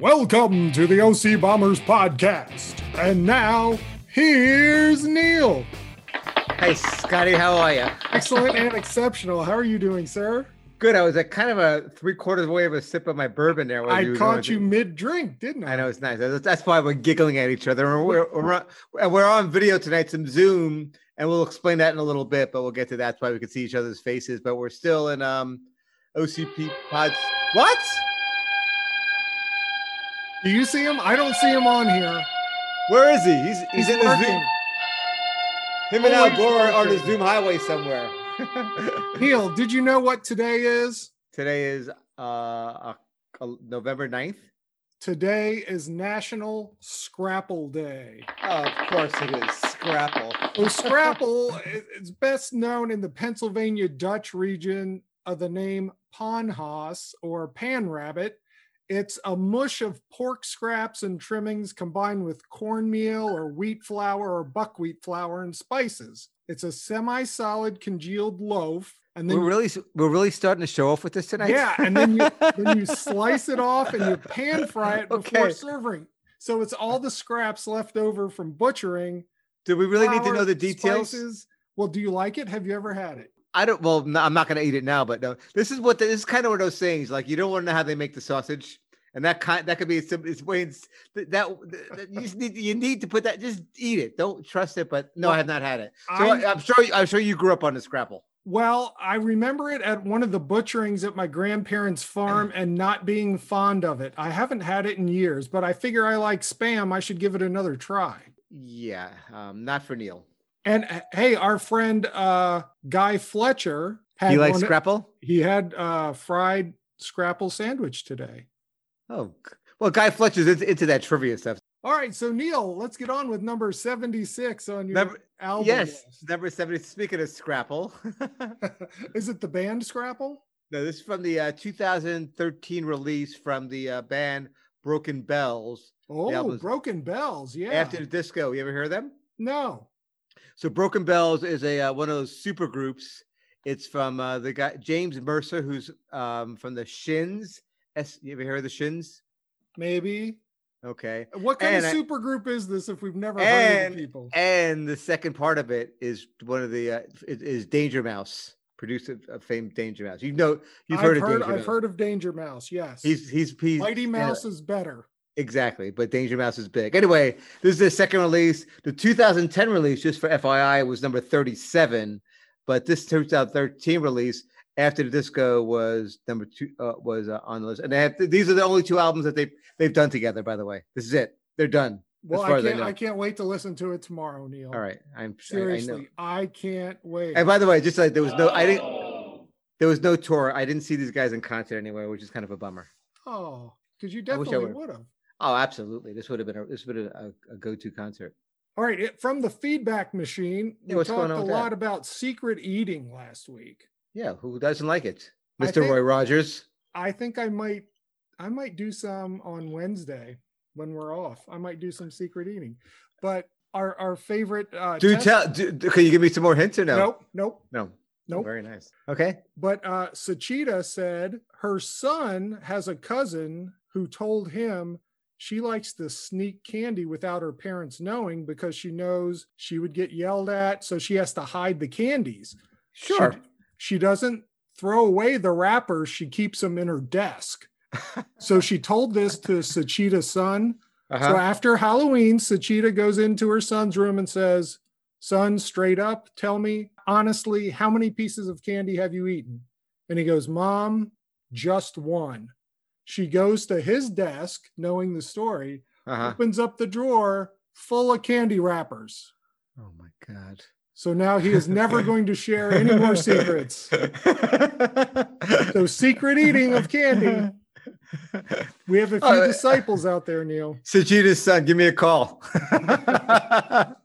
Welcome to the OC Bombers podcast. And now, here's Neil. Hey, Scotty, how are you? Excellent and exceptional. How are you doing, sir? Good. I was at kind of a three quarters way of a sip of my bourbon there. I you caught you mid drink, didn't I? I know it's nice. That's- That's why we're giggling at each other. And We're, we're, on, we're on video tonight, some Zoom, and we'll explain that in a little bit. But we'll get to that. That's why we can see each other's faces. But we're still in um OCP pods. What? Do you see him? I don't see him on here. Where is he? He's he's, in the. Zoom. Him and Oh, Al he's Gore are on the. Zoom highway somewhere. Neil, did you know what today is? Today is uh, uh November 9th. Today is National Scrapple Day. Oh, of course it is. Scrapple. Well, Scrapple is best known in the Pennsylvania Dutch region of the name Panhaas or pan rabbit. It's a mush of pork scraps and trimmings combined with cornmeal or wheat flour or buckwheat flour and spices. It's a semi-solid congealed loaf, and then We're really we're really starting to show off with this tonight. yeah, and then you then you slice it off and you pan fry it before Okay. serving. So it's all the scraps left over from butchering. Do we really need to know the details? spices. Well, do you like it? Have you ever had it? I don't. Well, no, I'm not going to eat it now. But no, this is what the, this is kind of one of those things. Like you don't want to know how they make the sausage, and that kind that could be some. It's way it's, that, that you just need you need to put that. Just eat it. Don't trust it. But no, I have not had it. So I, I'm- I'm sure I'm sure you grew up on the scrapple. Well, I remember it at one of the butcherings at my grandparents' farm and not being fond of it. I haven't had it in years, but I figure I like spam. I should give it another try. Yeah, um, not for Neil. And uh, hey, our friend uh, Guy Fletcher had He likes one- scrapple. he had uh, fried scrapple sandwich today. Oh, well, Guy Fletcher's into, that trivia stuff. All right, so Neil, let's get on with number 76 on your Number- album. yes, list. number seventy. Speaking of scrapple. Is it the band Scrapple? No, this is from the uh, 2013 release from the uh, band Broken Bells. Oh, Broken Bells. Yeah. After the Disco, you ever hear them? no. So Broken Bells is a uh, one of those super groups. It's from uh, the guy James Mercer, who's um, from the Shins. S- you ever hear of the Shins? Maybe. Okay. What kind And of super group is this if we've never heard of And the people? and the second part of it is one of the uh, is, is Danger Mouse, producer of famed Danger Mouse. You know, you've I've heard of heard, Danger I've Mouse. heard of Danger Mouse. Yes. He's he's he's Mighty yeah. Mouse is better. Exactly, but Danger Mouse is big. Anyway, this is the second release. The 2010 release, just for FYI, was number 37, but this 2013 release after the disco was number two uh, was uh, on the list. And they have, these are the only two albums that they they've done together. By the way, this is it. They're done. Well, I I can't. I, can't wait to listen to it tomorrow, Neil. All right, I'm I- I. Seriously, I, can't wait. And by the way, just like there was no, I didn't. There was no tour. I didn't see these guys in concert anywhere, which is kind of a bummer. oh, because you I I definitely would have. Oh, absolutely. This would have been a this would have a, a go-to concert. All right, it, from the feedback machine, Yeah, we what's talked a that? lot about secret eating last week. Yeah, who doesn't like it, Mr. think- Roy Rogers? I think I might, I might do some on Wednesday when we're off. I might do some secret eating, but our our favorite. Uh, Do test- tell. Do- can you give me some more hints or no? Nope, nope, No. nope. Very nice. Okay. But uh, Sachita said her son has a cousin who told him she likes to sneak candy without her parents knowing because she knows she would get yelled at. So she has to hide the candies. Sure. She, doesn't throw away the wrappers, she keeps them in her desk. so she told this to Sachita's son. So Uh-huh. after Halloween, Sachita goes into her son's room and says, Son, straight up, tell me honestly, how many pieces of candy have you eaten? And he goes, Mom, just one. She goes to his desk, knowing the story, Uh-huh. opens up the drawer full of candy wrappers. Oh my God. So now he is never going to share any more secrets. So, secret eating of candy. We have a few uh, disciples out there, Neil. Sachita's son, give me a call.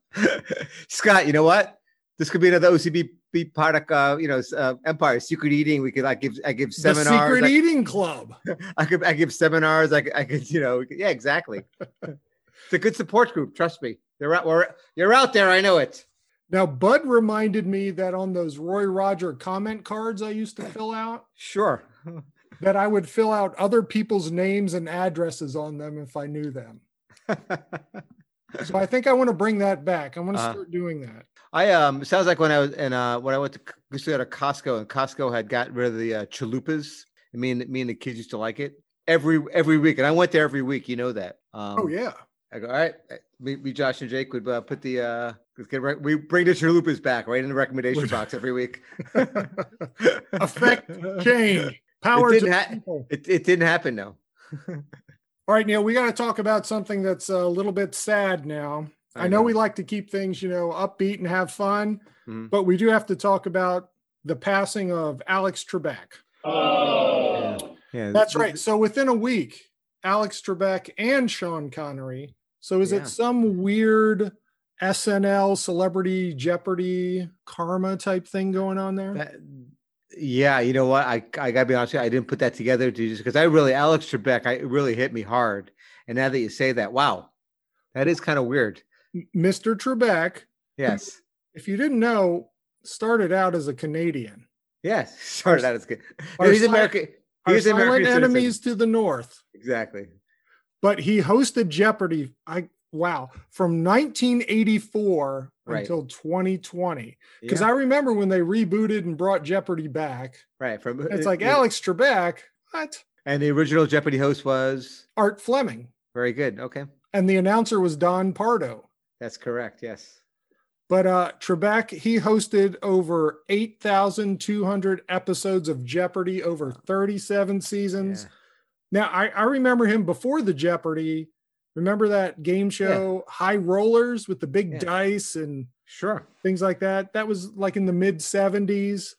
Scott, you know what? This could be another OCB of uh, you know uh, Empire Secret Eating. We could like give I give seminars. The secret I, eating club. I could I give seminars. I could, I could you know yeah exactly. it's a good support group. Trust me. You're out. We're, you're out there. I know it. Now, Bud reminded me that on those Roy Roger comment cards I used to fill out, Sure. that I would fill out other people's names and addresses on them if I knew them. So I think I want to bring that back. I want to Uh-huh. start doing that. I um it sounds like when I was in uh when I went to used to go to Costco and Costco had got rid of the uh, chalupas. I mean, me and the kids used to like it every every week, and I went there every week. You know that. Um, Oh yeah. I go, all right. Me, me Josh, and Jake would uh, put the uh, let's get re- we bring the chalupas back right in the recommendation box every week. Effect change. Power to didn't ha- It, it didn't happen though. All right, Neil, we got to talk about something that's a little bit sad now. I, I know, know. we like to keep things, you know, upbeat and have fun, Mhm. but we do have to talk about the passing of Alex Trebek. Yeah. yeah, That's right. So within a week, Alex Trebek and Sean Connery. So is Yeah. it some weird SNL celebrity Jeopardy karma type thing going on there? That, yeah, you know what? I I gotta be honest, with you, I didn't put that together to just because I really Alex Trebek, I it really hit me hard. And now that you say that, wow, that is kind of weird. Mr. Trebek, Yes, if you didn't know, started out as a Canadian. yes. Started out as good. our He's American. He's American silent citizen. enemies to the north. Exactly. but he hosted Jeopardy. I wow from 1984 Right. until 2020. Because Yeah, I remember when they rebooted and brought Jeopardy back. right. From It's uh, like uh, Alex Trebek, what? And the original Jeopardy host was Art Fleming, very good. Okay, and the announcer was Don Pardo. That's correct. Yes. But uh Trebek, he hosted over 8,200 episodes of Jeopardy over 37 seasons. Yeah. Now I, I remember him before the Jeopardy. Remember that game show High Rollers with the big Yeah. dice and Sure. things like that. That was like in the mid 70s.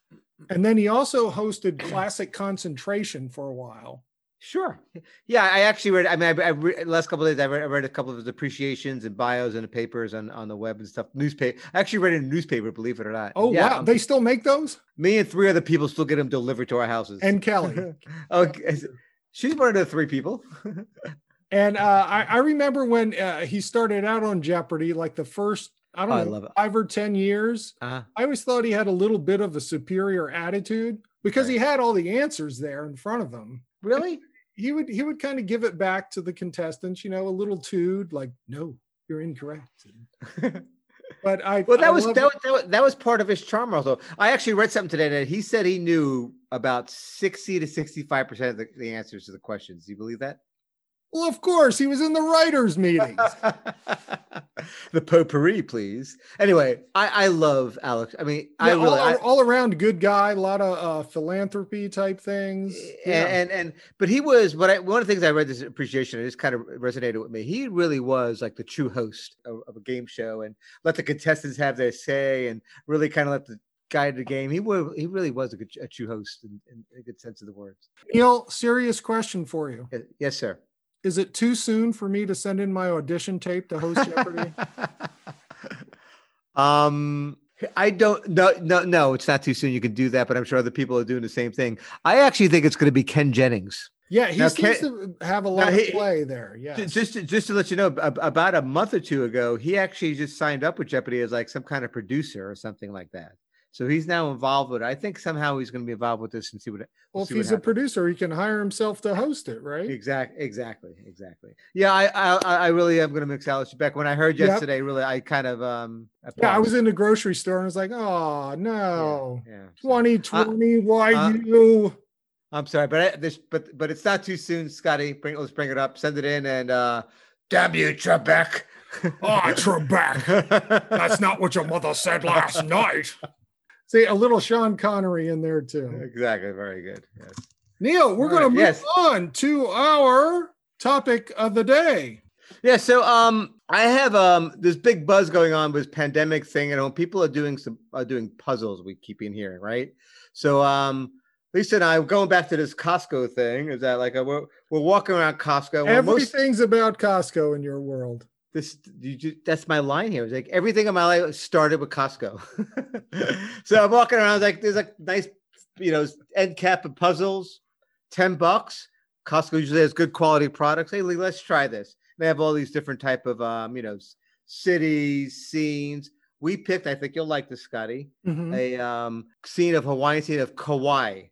And then he also hosted Classic Concentration for a while. Sure. Yeah, I actually read. I mean, I, I re- last couple of days, I read, I read a couple of his appreciations and bios in the papers on, on the web and stuff. Newspaper. I actually read in a newspaper, believe it or not. Oh, yeah, wow. um, They still make those? me and three other people still get them delivered to our houses. And Kelly. okay, she's one of the three people. and uh, I, I remember when uh, he started out on Jeopardy, like the first, I don't Oh, I know, love five or 10 years. uh, I always thought he had a little bit of a superior attitude because he had all the answers there in front of him. really? He would he would kind of give it back to the contestants, you know, a little tood, like, no, you're incorrect. But I Well, that I was, that was that was that was part of his charm. Also, I actually read something today that he said he knew about sixty to sixty-five percent of the, the answers to the questions. Do you believe that? Well, of course, he was in the writers' meetings. the potpourri, please. Anyway, I, I love Alex. I mean, I really, all, I, all around good guy, a lot of uh, philanthropy type things. Yeah. and, and and but he was. But I, one of the things I read this appreciation, it just kind of resonated with me. He really was like the true host of, of a game show, and let the contestants have their say, and really kind of let the guide the game. He was, he really was a good, a true host in, in a good sense of the words. Neil, serious question for you: yes sir. Is it too soon for me to send in my audition tape to host Jeopardy? um I don't no no no it's not too soon you can do that but I'm sure other people are doing the same thing. I actually think it's going to be Ken Jennings. Yeah, he Now, seems Ken- to have a lot he- of play there. Yeah, Just to, just to let you know about a month or two ago he actually just signed up with Jeopardy as like some kind of producer or something like that. So he's now involved with it. I think somehow he's going to be involved with this and see what well, we'll if see what he's a producer, he can hire himself to host it, right? Exactly, exactly, exactly. Yeah, I, I, I I really am going to mix Alex Trebek. When I heard Yep. yesterday, really, I kind of um. Yeah, I was in the grocery store and I was like, oh no, yeah. so- 2020, why uh, you? I'm sorry, but I, this, but but it's not too soon, Scotty. Bring let's bring it up. Send it in, and uh, damn you, Trebek. Ah, Trebek. That's not what your mother said last night. See, a little Sean Connery in there too. exactly. Very good. Yes. Neil, we're All going to move yes. on to our topic of the day. Yeah. So um, I have um this big buzz going on with pandemic thing, and when people are doing some are doing puzzles, we keep in hearing, right? So um. Lisa and I going back to this Costco thing. Is that like a, we're we're walking around Costco? we're most- Everything's about Costco in your world. This you ju- that's my line here. It's like everything in my life started with Costco. so I'm walking around like there's a nice, you know, end cap of puzzles, 10 bucks. Costco usually has good quality products. Hey, Lee, let's try this. They have all these different type of um, you know, cities, scenes. We picked, I think you'll like this, Scotty, Mhm. a um scene of Hawaiian scene of Kauai.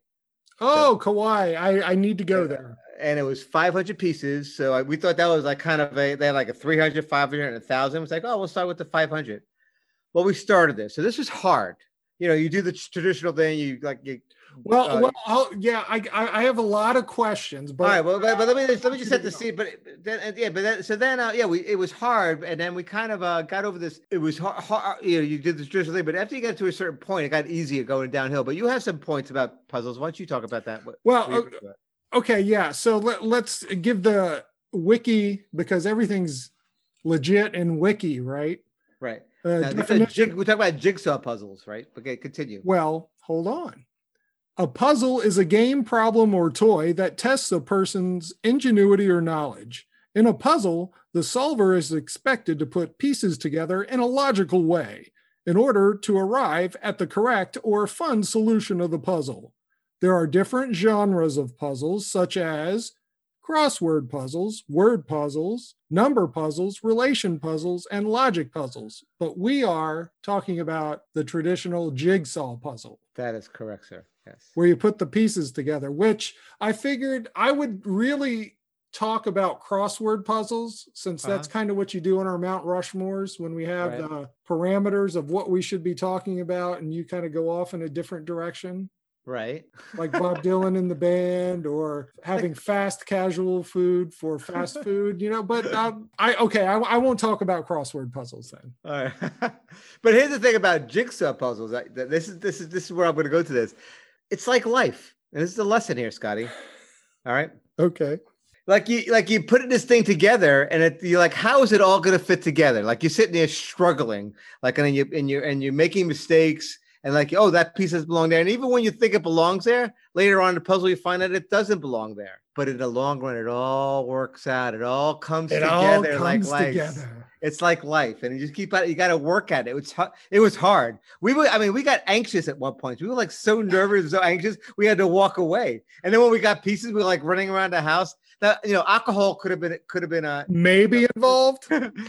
Oh, Kauai. I, I need to go there. and it was 500 pieces. So I, we thought that was like kind of a, they had like a 300, 500, and a thousand. It's like, oh, we'll start with the 500. Well, we started this. So this is hard. You know, you do the traditional thing. You like, you, Well, uh, well, I'll, yeah, I, I I have a lot of questions, but all right. Well, but, but let me just, let me just set the scene. But then, yeah, but then, so then, uh, yeah, we, it was hard. And then we kind of uh, got over this. It was hard, hard, you know, you did the traditional thing, but after you got to a certain point, it got easier going downhill. But you have some points about puzzles. Why don't you talk about that? What- Well, what do you think about it? okay, yeah. So let, let's give the wiki because everything's legit in wiki, right? right. Uh, Now, jig, we talk about jigsaw puzzles, right? Okay, continue. Well, hold on. A puzzle is a game, problem, or toy that tests a person's ingenuity or knowledge. In a puzzle, the solver is expected to put pieces together in a logical way in order to arrive at the correct or fun solution of the puzzle. There are different genres of puzzles, such as crossword puzzles, word puzzles, number puzzles, relation puzzles, and logic puzzles. But we are talking about the traditional jigsaw puzzle That is correct, sir. Yes. where you put the pieces together, which I figured I would really talk about crossword puzzles since that's kind of what you do in our Mount Rushmores when we have Uh-huh. Right. the parameters of what we should be talking about and you kind of go off in a different direction Right. like Bob Dylan in the band or having fast casual food for fast food, you know. But um, I okay, I, I won't talk about crossword puzzles then. All right. but here's the thing about jigsaw puzzles. I, this is this is this is where I'm going to go to this. It's like life, and this is a lesson here, Scotty. All right. Okay. Like you like you put this thing together, and it, you're like, how is it all going to fit together? Like you're sitting there struggling, like and you and you and you're making mistakes. And like, oh, that piece doesn't belong there. And even when you think it belongs there, later on in the puzzle, you find out it doesn't belong there. But in the long run, it all works out. It all comes It together all like comes life. together. It's like life, and you just keep at it. You got to work at it. It's hu- it was hard. We were, I mean, we got anxious at one point. We were like so nervous, so anxious. We had to walk away. And then when we got pieces, we were like running around the house. That you know, alcohol could have been could have been a Maybe involved.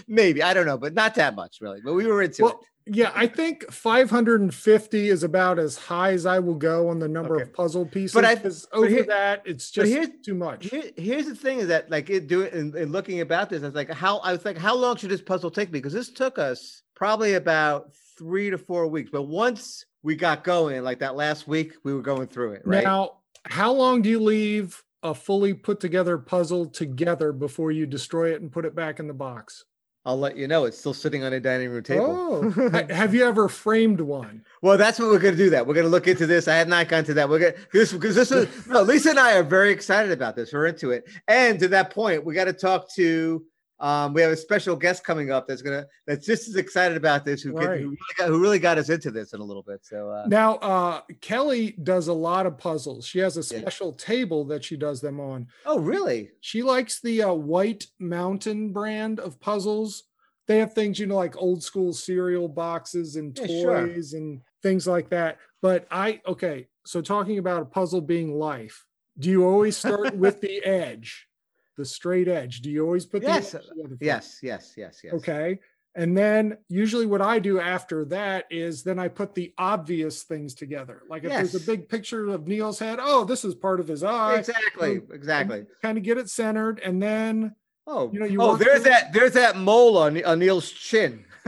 maybe I don't know, but not that much really. But we were into Well, yeah, I think 550 is about as high as I will go on the number Okay. of puzzle pieces. But I- over here- that, it's just here's- too much. Here, here's the thing: is that like it doing and, and looking about this, I was like, how I was like, how long should this puzzle take me? Because this took us probably about three to four weeks. But once we got going, like that last week, we were going through it. Right. Now, how long do you leave a fully put together puzzle together before you destroy it and put it back in the box? I'll let you know. It's still sitting on a dining room table. Oh, have you ever framed one? Well, that's what we're going to do. That we're going to look into this. I have not gone to that. We're going to this because this is no. Lisa and I are very excited about this. We're into it. And to that point, we got to talk to. Um, we have a special guest coming up that's gonna that's just as excited about this. Who, Right. who, really got, who really got us into this in a little bit. So uh, Now, uh, Kelly does a lot of puzzles. She has a Yeah. special table that she does them on. oh, really? She likes the uh, White Mountain brand of puzzles. They have things, you know, like old school cereal boxes and Yeah, sure. toys and things like that. But I, okay, so talking about a puzzle being life, do you always start with the edge, the straight edge? Do you always put Yes, the edge together? Yes, yes, yes, yes. Okay. And then usually what I do after that is then I put the obvious things together. Like if there's a big picture of Neil's head, oh, this is part of his eye. Exactly, exactly. Kind of get it centered. And then Oh, you know, you oh, there's through- that. There's that mole on, on Neil's chin.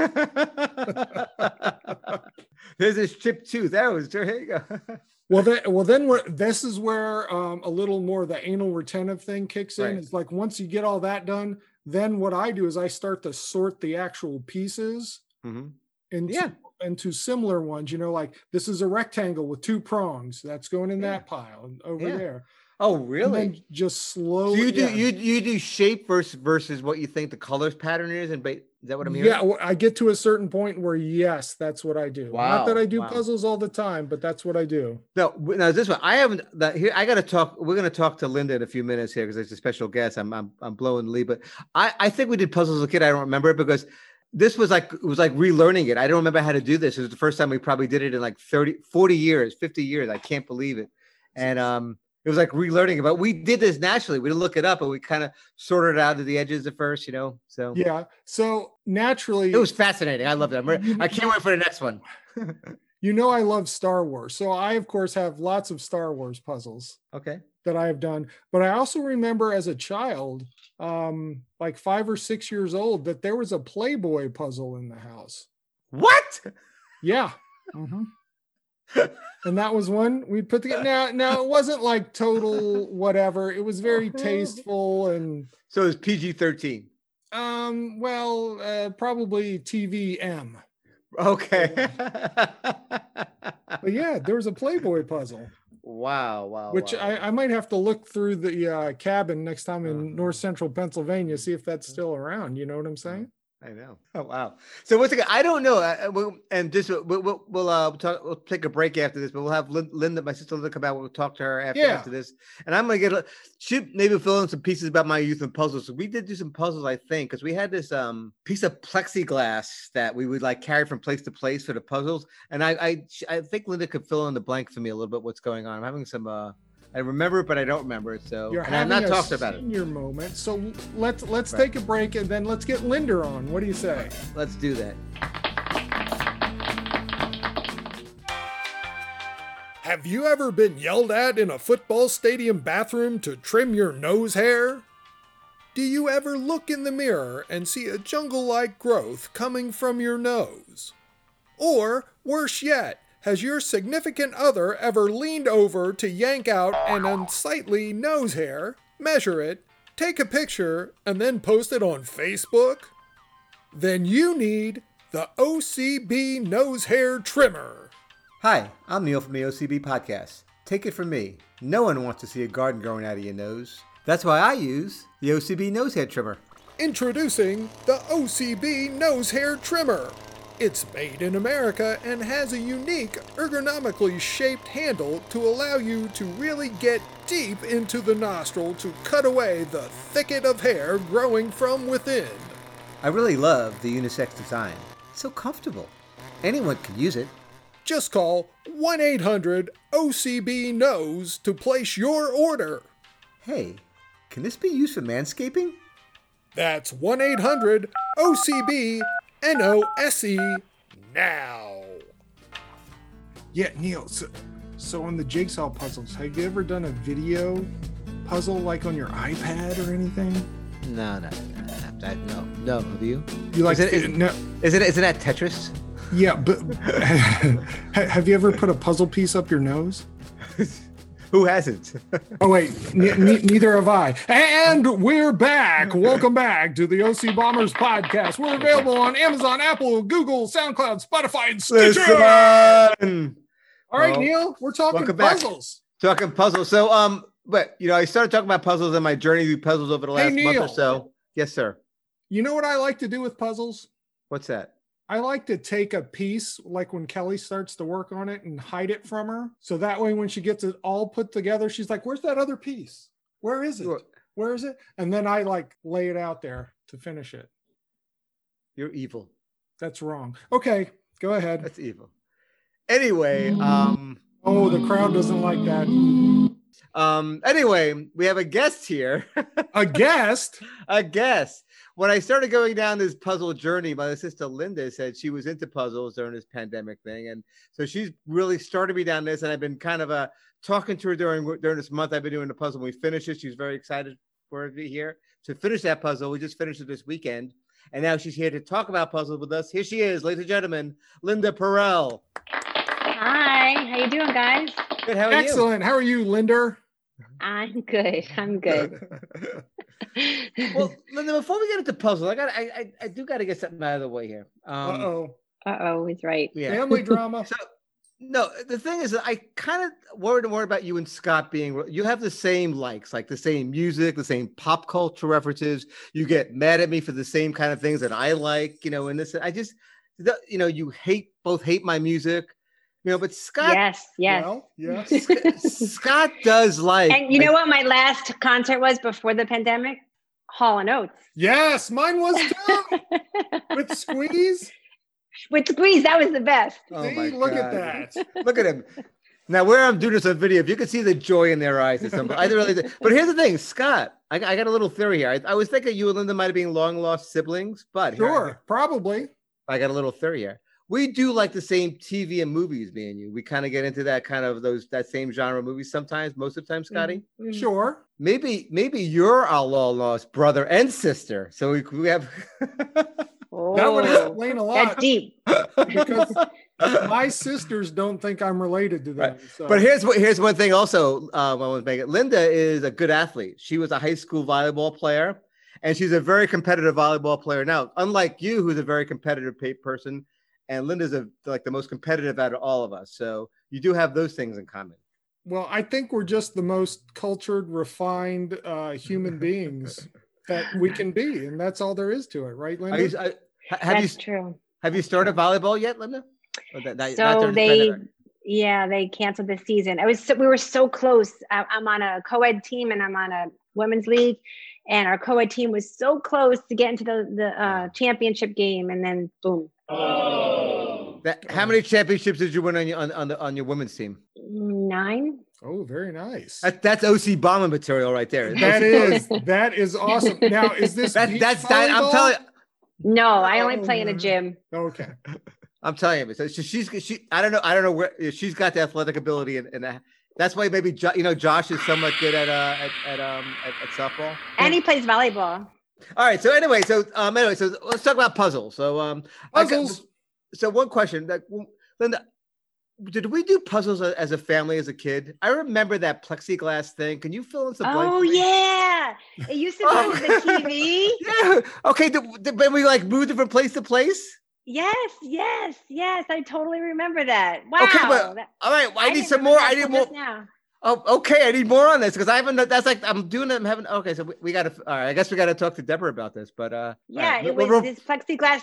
there's his chipped tooth. That was. Here you go. well then well then what this is where um, a little more the anal retentive thing kicks in. Right. It's like once you get all that done, then what I do is I start to sort the actual pieces Mhm. into Yeah. into similar ones. You know, like this is a rectangle with two prongs. That's going in Yeah. that pile and over Yeah. there. Oh, really? just So slowly. you do yeah. you you do shape versus versus what you think the colors pattern is, and ba- is that what I'm hearing? Yeah, I get to a certain point where yes, that's what I do. Wow. Not that I do wow. puzzles all the time, but that's what I do. No, w- no, this one I haven't. That here, I got to talk. We're going to talk to Linda in a few minutes here because there's a special guest. I'm, I'm, I'm blowing the lead, but I, I think we did puzzles as a kid. I don't remember it because this was like it was like relearning it. I don't remember how to do this. It was the first time we probably did it in like 30, 40 years, 50 years. I can't believe it. And um, it was like relearning it. But we did this naturally. We didn't look it up, but we kind of sorted it out to the edges at first, you know. So Yeah. So naturally, it was fascinating. I loved it. I'm re- You- I can't wait for the next one. you know I love Star Wars. So I of course have lots of Star Wars puzzles Okay. that I have done. But I also remember as a child, um, like five or six years old, that there was a Playboy puzzle in the house. What? Yeah. Mhm. and that was one we put together. Now, now it wasn't like total whatever. It was very tasteful and So it was PG 13. um, well, uh, probably TVM. Okay. But yeah, there was a Playboy puzzle, wow. Wow. which wow. I, I might have to look through the uh, cabin next time in Uh-huh. North Central Pennsylvania, see if that's still around. You know what I'm saying? I know. Oh wow. So once again, I don't know. I, I- we'll, and just we'll, we'll, we'll uh talk. We'll take a break after this, but we'll have Linda, my sister Linda, come out. We'll talk to her after, Yeah. after this, and I'm gonna get a, should maybe fill in some pieces about my youth and puzzles. So we did do some puzzles, I think, because we had this um piece of plexiglass that we would like carry from place to place for the puzzles, and I I I think Linda could fill in the blank for me a little bit. What's going on? I'm having some uh. I remember it, but I don't remember it. So You're and I'm not a talked about it. senior moment. So let's let's Right. take a break and then let's get Linder on. What do you say? Let's do that. Have you ever been yelled at in a football stadium bathroom to trim your nose hair? Do you ever look in the mirror and see a jungle like growth coming from your nose? Or, worse yet, has your significant other ever leaned over to yank out an unsightly nose hair, measure it, take a picture, and then post it on Facebook? Then you need the OCB Nose Hair Trimmer. Hi, I'm Neil from the OCB Podcast. Take it from me. No one wants to see a garden growing out of your nose. That's why I use the OCB nose hair trimmer. Introducing the OCB Nose Hair Trimmer. It's made in America and has a unique ergonomically shaped handle to allow you to really get deep into the nostril to cut away the thicket of hair growing from within. I really love the unisex design. It's so comfortable. Anyone can use it. Just call 1 800 OCB Nose to place your order. Hey, can this be used for manscaping? That's 1 800 OCB NOSE now. Yeah, Neil, so, so on the jigsaw puzzles, have you ever done a video puzzle like on your iPad or anything? No, no, no, no, no, no. Have you? You like Is it- is- no, Is it? Isn't that Tetris? yeah, but have you ever put a puzzle piece up your nose? Who hasn't? Oh wait, ne- ne- neither have I. And we're back. Welcome back to the OC Bombers podcast. We're available on Amazon, Apple, Google, SoundCloud, Spotify, and Stitcher. All right, Well, Neil, we're talking welcome back. puzzles. Talking puzzles. So, um, but you know, I started talking about puzzles and my journey through puzzles over the Hey, last month or so. Yes, sir. You know what I like to do with puzzles? What's that? I like to take a piece, like when Kelly starts to work on it, and hide it from her. So that way, when she gets it all put together, she's like, Where's that other piece? Where is it? Where is it? And then I like lay it out there to finish it. you're evil. That's wrong. Okay, go ahead. That's evil. Anyway, um, Oh, the crowd doesn't like that. um, anyway, we have a guest here. A guest? a guest. When I started going down this puzzle journey, my sister Linda said she was into puzzles during this pandemic thing, and so she's really started me down this. And I've been kind of uh, talking to her during during this month. I've been doing the puzzle. When we finish it, she's very excited for her to be here to finish that puzzle. We just finished it this weekend, and now she's here to talk about puzzles with us. Here she is, ladies and gentlemen, Linda Perel. Hi, how you doing, guys? Good. How are you? Excellent. How are you, Linda? I'm good. I'm good. well, Linda, before we get into puzzles, I got I, I I do got to get something out of the way here. Um, Uh oh. uh oh, he's right. Yeah. Family drama. So, no, the thing is, that I kind of worried more about you and Scott being. You have the same likes, like the same music, the same pop culture references. You get mad at me for the same kind of things that I like, you know. And this, I just, the- you know, you hate both hate my music, you know. But Scott, Yes, yes. Well, yes. Scott does like. and you know like- what my last concert was before the pandemic? Hall and Oates. Yes, mine was too. With Squeeze. With Squeeze, that was the best. Oh See, my look God. at that. Look at him. Now, where I'm doing this on video, if you could see the joy in their eyes, it's unbel- I really. But here's the thing, Scott. I, I got a little theory here. I, I was thinking you and Linda might have been long lost siblings, but here Sure, probably. I got a little theory here. We do like the same TV and movies, me and you. We kind of get into that kind of those that same genre movies sometimes, most of the time, Scotty. Mhm. Sure. Maybe maybe you're our long lost brother and sister. So we, we have That would Oh, explain a lot. that's deep. because my sisters don't think I'm related to them. Right. So. But here's what here's one thing also um, I want to make it. Linda is a good athlete. She was a high school volleyball player, and she's a very competitive volleyball player now. Unlike you, who's a very competitive person, and Linda's a, like the most competitive out of all of us. So you do have those things in common. well, I think we're just the most cultured, refined uh, human beings that we can be, and that's all there is to it, right, Linda? you, I- ha- have you That's true. have you started volleyball yet, Linda? That- that- So during the they, yeah, they canceled the season. I was so, we were so close. I, I'm on a co-ed team and I'm on a women's league, and our co-ed team was so close to get into the the uh, championship game, and then boom, That- how many championships did you win on your on, on the on your women's team? nine. oh, very nice. That, that's OC Bomber material right there. That is that is awesome. Now, is this That, beach that's that, I'm volleyball? telling No, I only Oh, play in a gym. Okay. I'm telling you, so she's she. I don't know. I don't know where she's got the athletic ability, and, and that's why maybe Jo- you know Josh is somewhat good at uh at, at um at, at softball. And he plays volleyball. All right. So anyway, so um anyway, so let's talk about puzzles. So um I got- Puzzles. so one question that Linda, did we do puzzles as a family as a kid? I remember that plexiglass thing. Can you fill in some blanks? Oh for yeah, it used to be Oh. on the TV. Yeah. Okay. Did, did, when we like moved from place to place. Yes, yes, yes. I totally remember that. Wow. Okay, but All right. Well, I, need some more. I need more. just Now. Oh, okay. I need more on this because I haven't. That's like I'm doing it. I'm having. Okay, so we, we got to. All right. I guess we got to talk to Deborah about this. But uh, Yeah, right, it we'll- was we'll- this plexiglass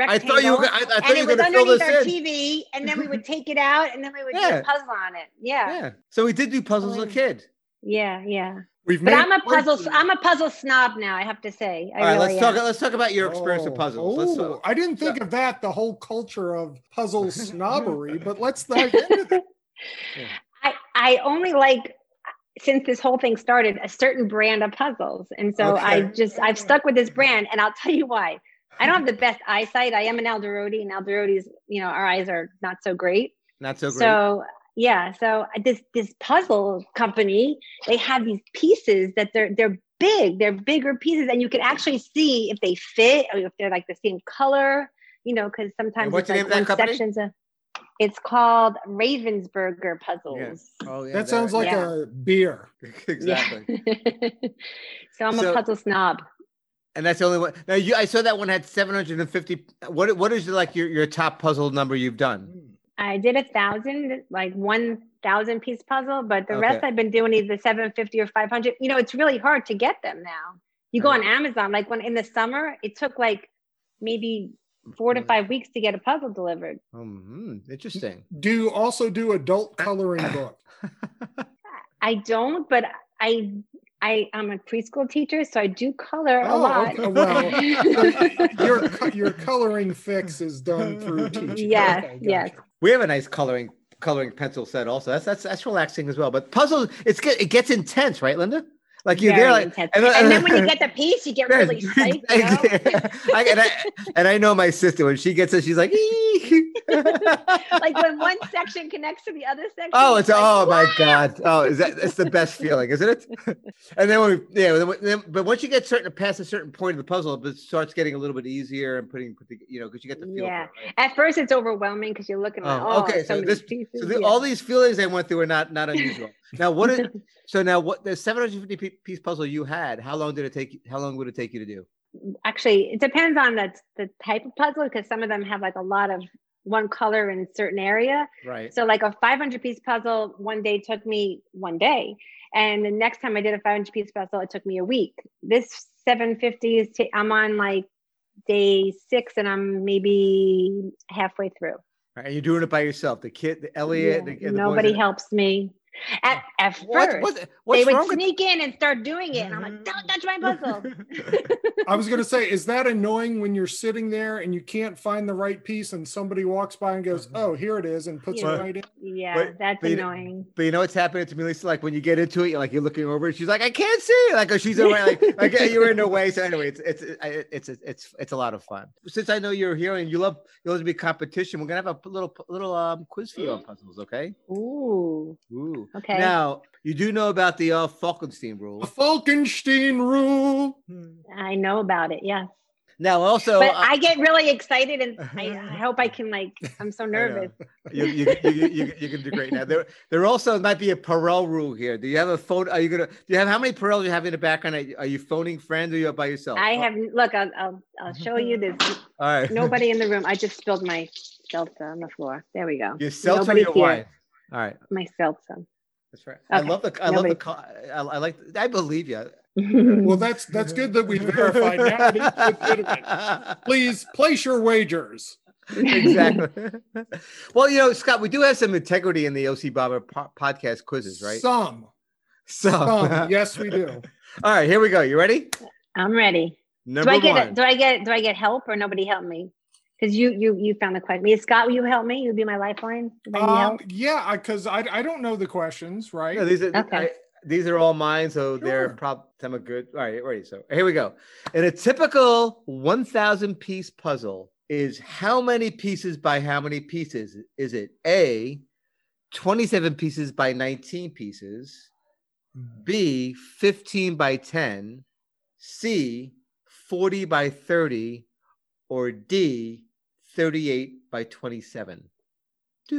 I thought you were. I, I thought and you it were was going to fill underneath our in. TV, and then we would take it out, and then we would do Yeah. a puzzle on it. Yeah, Yeah. So we did do puzzles as a kid. yeah, yeah. We've But I'm a puzzle. the- I'm a puzzle snob now. I have to say. I All right. really Let's talk. Let's talk about your experience with Oh, puzzles. Let's oh, talk. I didn't think of that, the whole culture of puzzle snobbery, but let's dive into that. I I only like since this whole thing started a certain brand of puzzles, and so I just I've stuck with this brand, and I'll tell you why. I don't have the best eyesight. I am an Alderodi, and Alderodi's, you know, our eyes are not so great. Not so great. So yeah, so this this puzzle company, they have these pieces that they're they're big, they're bigger pieces, and you can actually see if they fit or if they're like the same color, you know, because sometimes what's it's the like name of that company? section's a. It's called Ravensburger puzzles. oh, yeah. That sounds like Yeah. a beer. exactly. Yeah. so I'm So- a puzzle snob. And that's the only one. Now you, I saw that one had 750. What what is like your, your top puzzle number you've done? I did a thousand, like one thousand piece puzzle, but the rest I've been doing either 750 or 500. You know, it's really hard to get them now. You go Right. on Amazon, like when in the summer, it took like maybe four to Mm. five weeks to get a puzzle delivered. Hmm, interesting. Do you also do adult coloring book? I don't, but I I am a preschool teacher, so I do color a Oh, lot. okay. Well, your your coloring fix is done through teaching. Yes, Okay, yes. gotcha. We have a nice coloring coloring pencil set also. That's that's that's relaxing as well. But puzzles, it's get it gets intense, right, Linda? Like you're there, like and And, then- when you get the piece, you get really psyched. You know? I, and, I, and I know my sister when she gets it, she's like, like when one section connects to the other section. oh, it's like, oh my god, oh, is that it's the best feeling, isn't it? and then when we, yeah, then, then, but once you get certain past a certain point of the puzzle, it starts getting a little bit easier and putting, you know, because you get the feel. Yeah. It, right? At first, it's overwhelming because you're looking at Oh, oh, okay, oh, so, so this- pieces. So the, yeah. all these feelings I went through are not not unusual. Now, what is so now? What the 750 pe- piece puzzle you had? How long did it take? How long would it take you to do? Actually, it depends on the the type of puzzle because some of them have like a lot of one color in a certain area. Right. So like a 500 piece puzzle one day took me one day, and the next time I did a 500 piece puzzle, it took me a week. This 750 is i I'm on like day six, and I'm maybe halfway through. Right, And you're doing it by yourself. The kid, the Elliot, Yeah, the, the Nobody in- helps me. At, mm. at first, What, what, they would wrong with sneak in and start doing it. And I'm like, mm. don't touch my puzzle. I was going to say, is that annoying when you're sitting there and you can't find the right piece and somebody walks by and goes, mm-hmm. "Oh, here it is," and puts Yeah. it right in? yeah, But- that's but you know- annoying. But you know what's happening to me, Lisa? Like when you get into it, you're like you're looking over, and she's like, "I can't see." Like, oh, she's away, like, like you're in her way. So anyway, it's it's it's it's it's it's a lot of fun. Since I know you're here and you love you love to be competition, we're gonna have a little little um quiz for you on mm. puzzles, okay? Ooh, Ooh. Okay. Now you do know about the uh, Falkenstein The rule. Falkenstein rule. I know about it. Yes. Now also, but uh, I get really excited and I, I hope I can like I'm so nervous. you, you, you, you, you, you can do great now. There, there also might be a Perel rule here. Do you have a phone? Are you gonna? Do you have how many Perels you have in the background? Are you, are you phoning friends or you by yourself? I have look, I'll, I'll I'll show you this. All right. Nobody in the room. I just spilled my seltzer on the floor. There we go. Your seltzer or Nobody's your here. wine? All right. My seltzer. That's right. I love the. I love the. I, I like. I believe you. Well, that's that's good that we verified now. It is legitimate. Please place your wagers. exactly. well, you know, Scott, we do have some integrity in the OC Bomber po- podcast quizzes, right? Some, So, some. yes, we do. all right, here we go. You ready? I'm ready. Number do I get one. do I get do I get help or nobody help me? Because you you you found the question. Scott, will you help me? You'll be my lifeline. If I Um, yeah, because I, I don't know the questions, right? No, these are Okay. I- these are all mine, so they're Sure. probably some are good. All right, ready. So here we go. In a typical 1,000 piece puzzle, is how many pieces by how many pieces? Is it A, 27 pieces by 19 pieces, B, 15 by 10, C, 40 by 30, or D, 38 by 27? I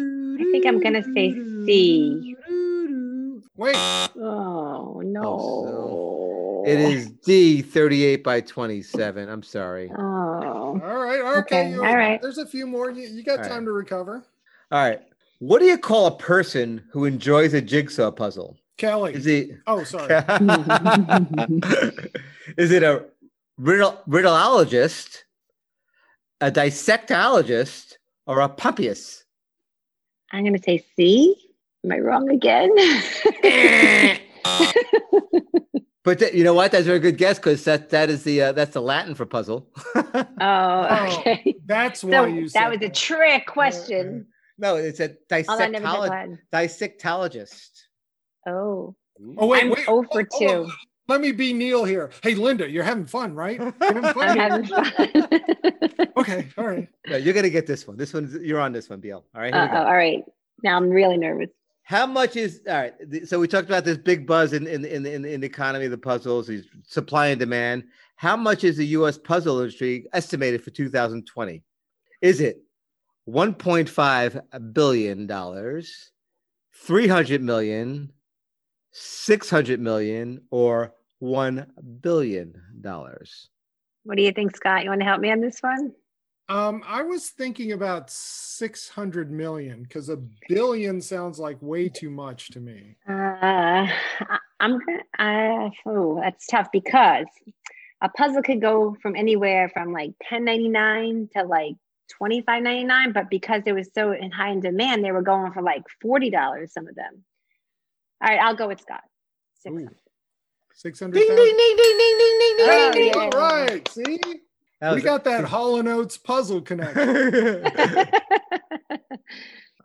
think I'm gonna say C. Wait, Oh no. Oh, it is D, 38 by 27. I'm sorry. Oh. all right, okay. Okay, all right. There's a few more. You, you got All time to recover. All right. What do you call a person who enjoys a jigsaw puzzle? Kelly. Is it oh, sorry. is it a riddle riddleologist, a dissectologist, or a puppyist? I'm gonna say C. Am I wrong again? but th- you know what? That's a very good guess because that that is the uh, that's the Latin for puzzle. oh, Oh, okay. That's So why you said that was a trick question. no, it's a Oh, I never did dissectolo- dissectologist. Oh, Oh wait, I'm wait. 0 for hold on. 2. Let me be Neil here. Hey, Linda, you're having fun, right? Having fun I'm having fun. Okay, all right. No, you're gonna get this one. This one's you're on this one, BL. All right, here we Uh-oh, go. all right. Now I'm really nervous. How much is all right? So we talked about this big buzz in in in, in, in the economy of the puzzles, these supply and demand. How much is the U.S. puzzle industry estimated for 2020? Is it 1.5 billion dollars, 300 million, 600 million, or one billion dollars? What do you think, Scott? You want to help me on this one? Um, I was thinking about 600 million because a billion sounds like way too much to me. Uh, I- I'm gonna. Uh, oh, that's tough because a puzzle could go from anywhere from like 10.99 to like 25.99, but because it was so in high in demand, they were going for like forty dollars. Some of them. All right, I'll go with Scott. Six Ooh. Hundred. 600 Ding ding ding ding ding ding ding ding. Oh, ding, yeah. All right, see? That we was- got that Hall and Oates puzzle connection. I-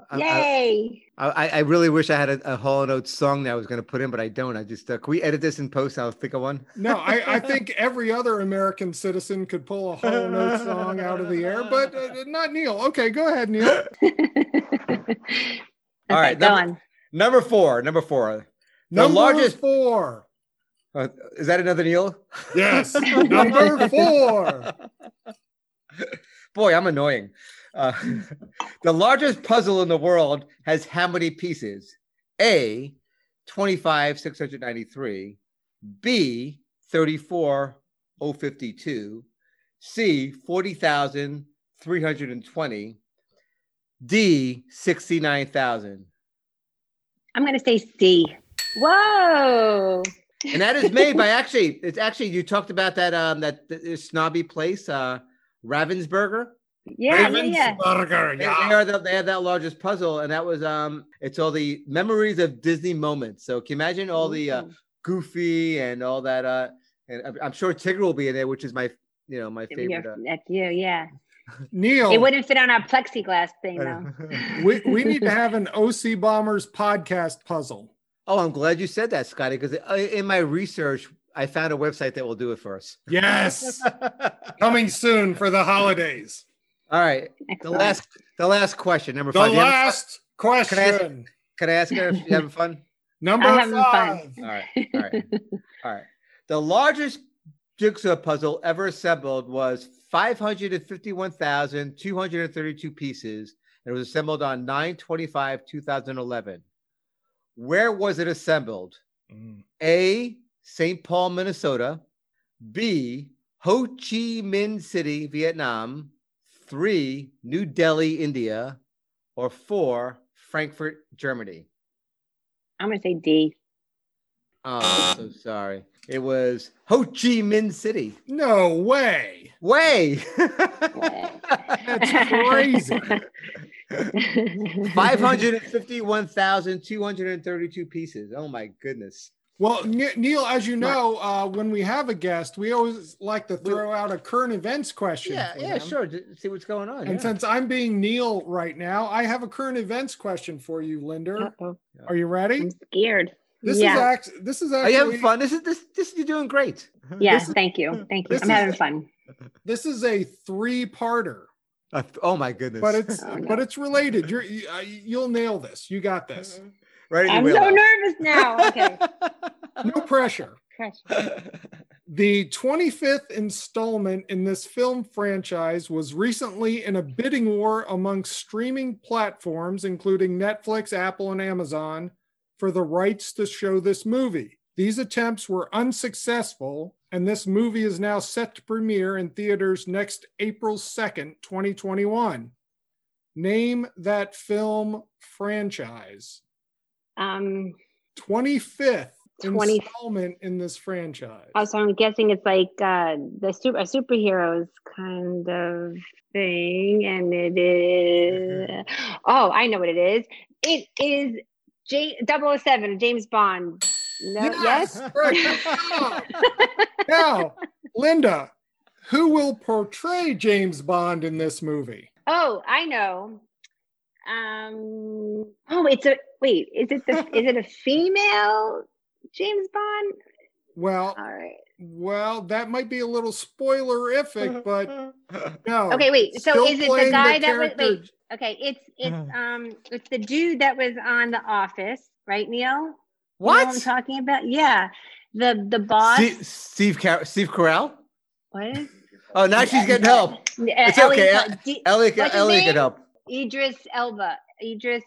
I- Yay! I, I really wish I had a, a Hall and Oates song that I was going to put in, but I don't. I just uh, can we edit this in post? I'll think of one. No, I, I think every other American citizen could pull a Hall and Oates song out of the air, but uh, not Neil. Okay, go ahead, Neil. okay, All right, go number- on. Number four. Number four. The Number largest- four. Uh, is that another Neil? Yes, number four. Boy, I'm annoying. Uh, the largest puzzle in the world has how many pieces? A, 25, 693. B, 34, 052. C, 40,320. D, 69,000. I'm gonna say C. Whoa! And that is made by actually, it's actually, you talked about that, um, that, that snobby place, uh, Ravensburger. Yeah, yeah, yeah. Ravensburger, They, yeah. they are the, they had that largest puzzle, and that was um, it's all the memories of Disney moments. So can you imagine all the uh, Goofy and all that? Uh, and I'm- I'm sure Tigger will be in there, which is my, you know, my favorite. Uh, That's you, yeah. Neil, It wouldn't fit on our plexiglass thing though. we, we need to have an OC Bombers podcast puzzle. Oh, I'm glad you said that, Scotty, because uh, in my research, I found a website that will do it for us. Yes, coming soon for the holidays. All right, the last, the last question, number The five. You having fun? last question. Can I ask- Can I ask her if you having fun? Number I'm fun. five. All right, all right, all right. The largest jigsaw puzzle ever assembled was 551,232 pieces, and it was assembled on 925 2011. Where was it assembled? Mm. A. St. Paul, Minnesota. B. Ho Chi Minh City, Vietnam. Three. New Delhi, India. Or four. Frankfurt, Germany. I'm gonna say D. Oh, I'm so sorry. It was Ho Chi Minh City. No way. Way. That's crazy. 551,232 pieces. Oh my goodness. Well, Neil, as you know, uh, when we have a guest, we always like to throw out a current events question. Yeah, yeah, them. sure. J- See what's going on. And yeah. since I'm being Neil right now, I have a current events question for you, Linda. Uh-oh. Are you ready? I'm scared. This yeah. is act. This is Are actually. you having fun? This is this this you're doing great. Yes, This- thank you. Thank you. I'm is- having fun. This is a three-parter, Uh, oh my goodness. but it's Oh, no. but it's related. You're you, uh, you'll nail this. You got this. right in your I'm so nervous now. Okay. No pressure. Crush. The 25th installment in this film franchise was recently in a bidding war among streaming platforms, including Netflix, Apple, and Amazon, for the rights to show this movie. These attempts were unsuccessful, and this movie is now set to premiere in theaters next April 2nd, 2021. Name that film franchise. Um, 25th 20 installment in this franchise. oh, so I'm guessing it's like uh, the super a superheroes kind of thing, and it is. Oh, I know what it is. It is J- 007, James Bond. No, yes. Right. now, Linda, who will portray James Bond in this movie? Oh, I know. Um. Oh, it's a wait. Is it the? is it a female James Bond? Well, All right. well, that might be a little spoilerific, but no. Okay, wait. So Still is it the playing guy that was? character- Wait. Okay, it's it's um it's the dude that was on The Office, right, Neil? You know what? what I'm talking about? Yeah, the the boss. Steve Steve, Car- Steve Carell? What? Oh, now she's getting help. It's okay. D- Ellie, What's his Ellie can help. Idris Elba. Idris.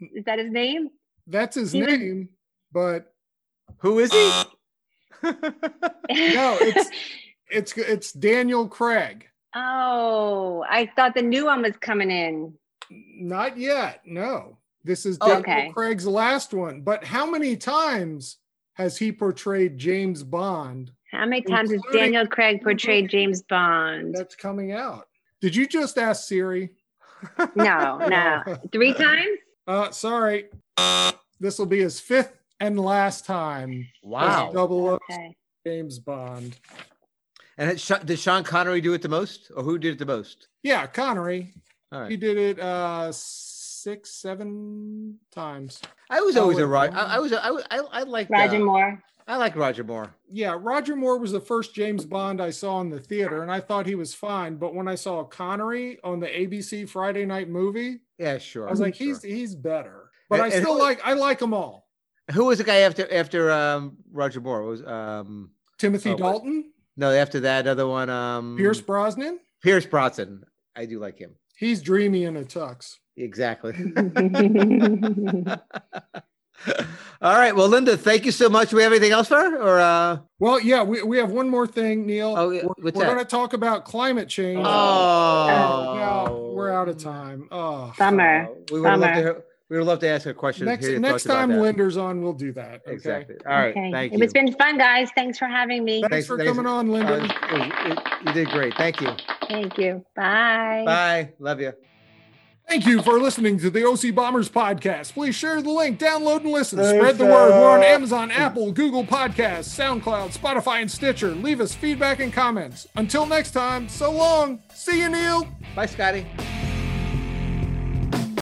Is that his name? That's his He was- name, but Who is he? no, it's it's it's Daniel Craig. oh, I thought the new one was coming in. Not yet. No. This is Oh, Daniel okay. Craig's last one. But how many times has he portrayed James Bond How many times has Daniel Craig portrayed James Bond? that's coming out? Did you just ask Siri? No, no. Three times? Uh, sorry. This will be his fifth and last time wow. double O Okay. James Bond. And it, did Sean Connery do it the most, or who did it the most? Yeah, Connery. All He did it uh six, seven times. I was Oh, always a wait. Roger. I, I was. a- I, I, I like Roger uh, Moore. I like Roger Moore. Yeah, Roger Moore was the first James Bond I saw in the theater, and I thought he was fine. But when I saw Connery on the ABC Friday night movie, Yeah, sure. I was like, sure. he's he's better. But And- I still who- like I like them all. who was the guy after after um, Roger Moore? Was um Timothy Oh, what- Dalton, no after that other one um Pierce Brosnan. Pierce Brosnan. I do like him He's dreamy in a tux. Exactly. All right. Well, Linda, thank you so much. Do we have anything else for her? Or uh Well, yeah, we, we have one more thing, Neil. Oh, yeah, we're we're going to talk about climate change. Oh, Now we're out of time. Oh, Bummer. we would love Bummer. to we would love to ask a question. next next time that. Linda's on, we'll do that. Okay. Exactly. All right. Okay. Thank you. It's been fun, guys. Thanks for having me. Thanks, Thanks- for thanks- coming on, Uh, Linder. it- it- you did great. Thank you. Thank you. Bye. Bye. Love you. Thank you for listening to the OC Bombers podcast. Please share the link, download and listen. Thanks, Spread the word. We're on Amazon, Apple, Google Podcasts, SoundCloud, Spotify, and Stitcher. Leave us feedback and comments. Until next time, so long. See you, Neil. Bye, Scotty.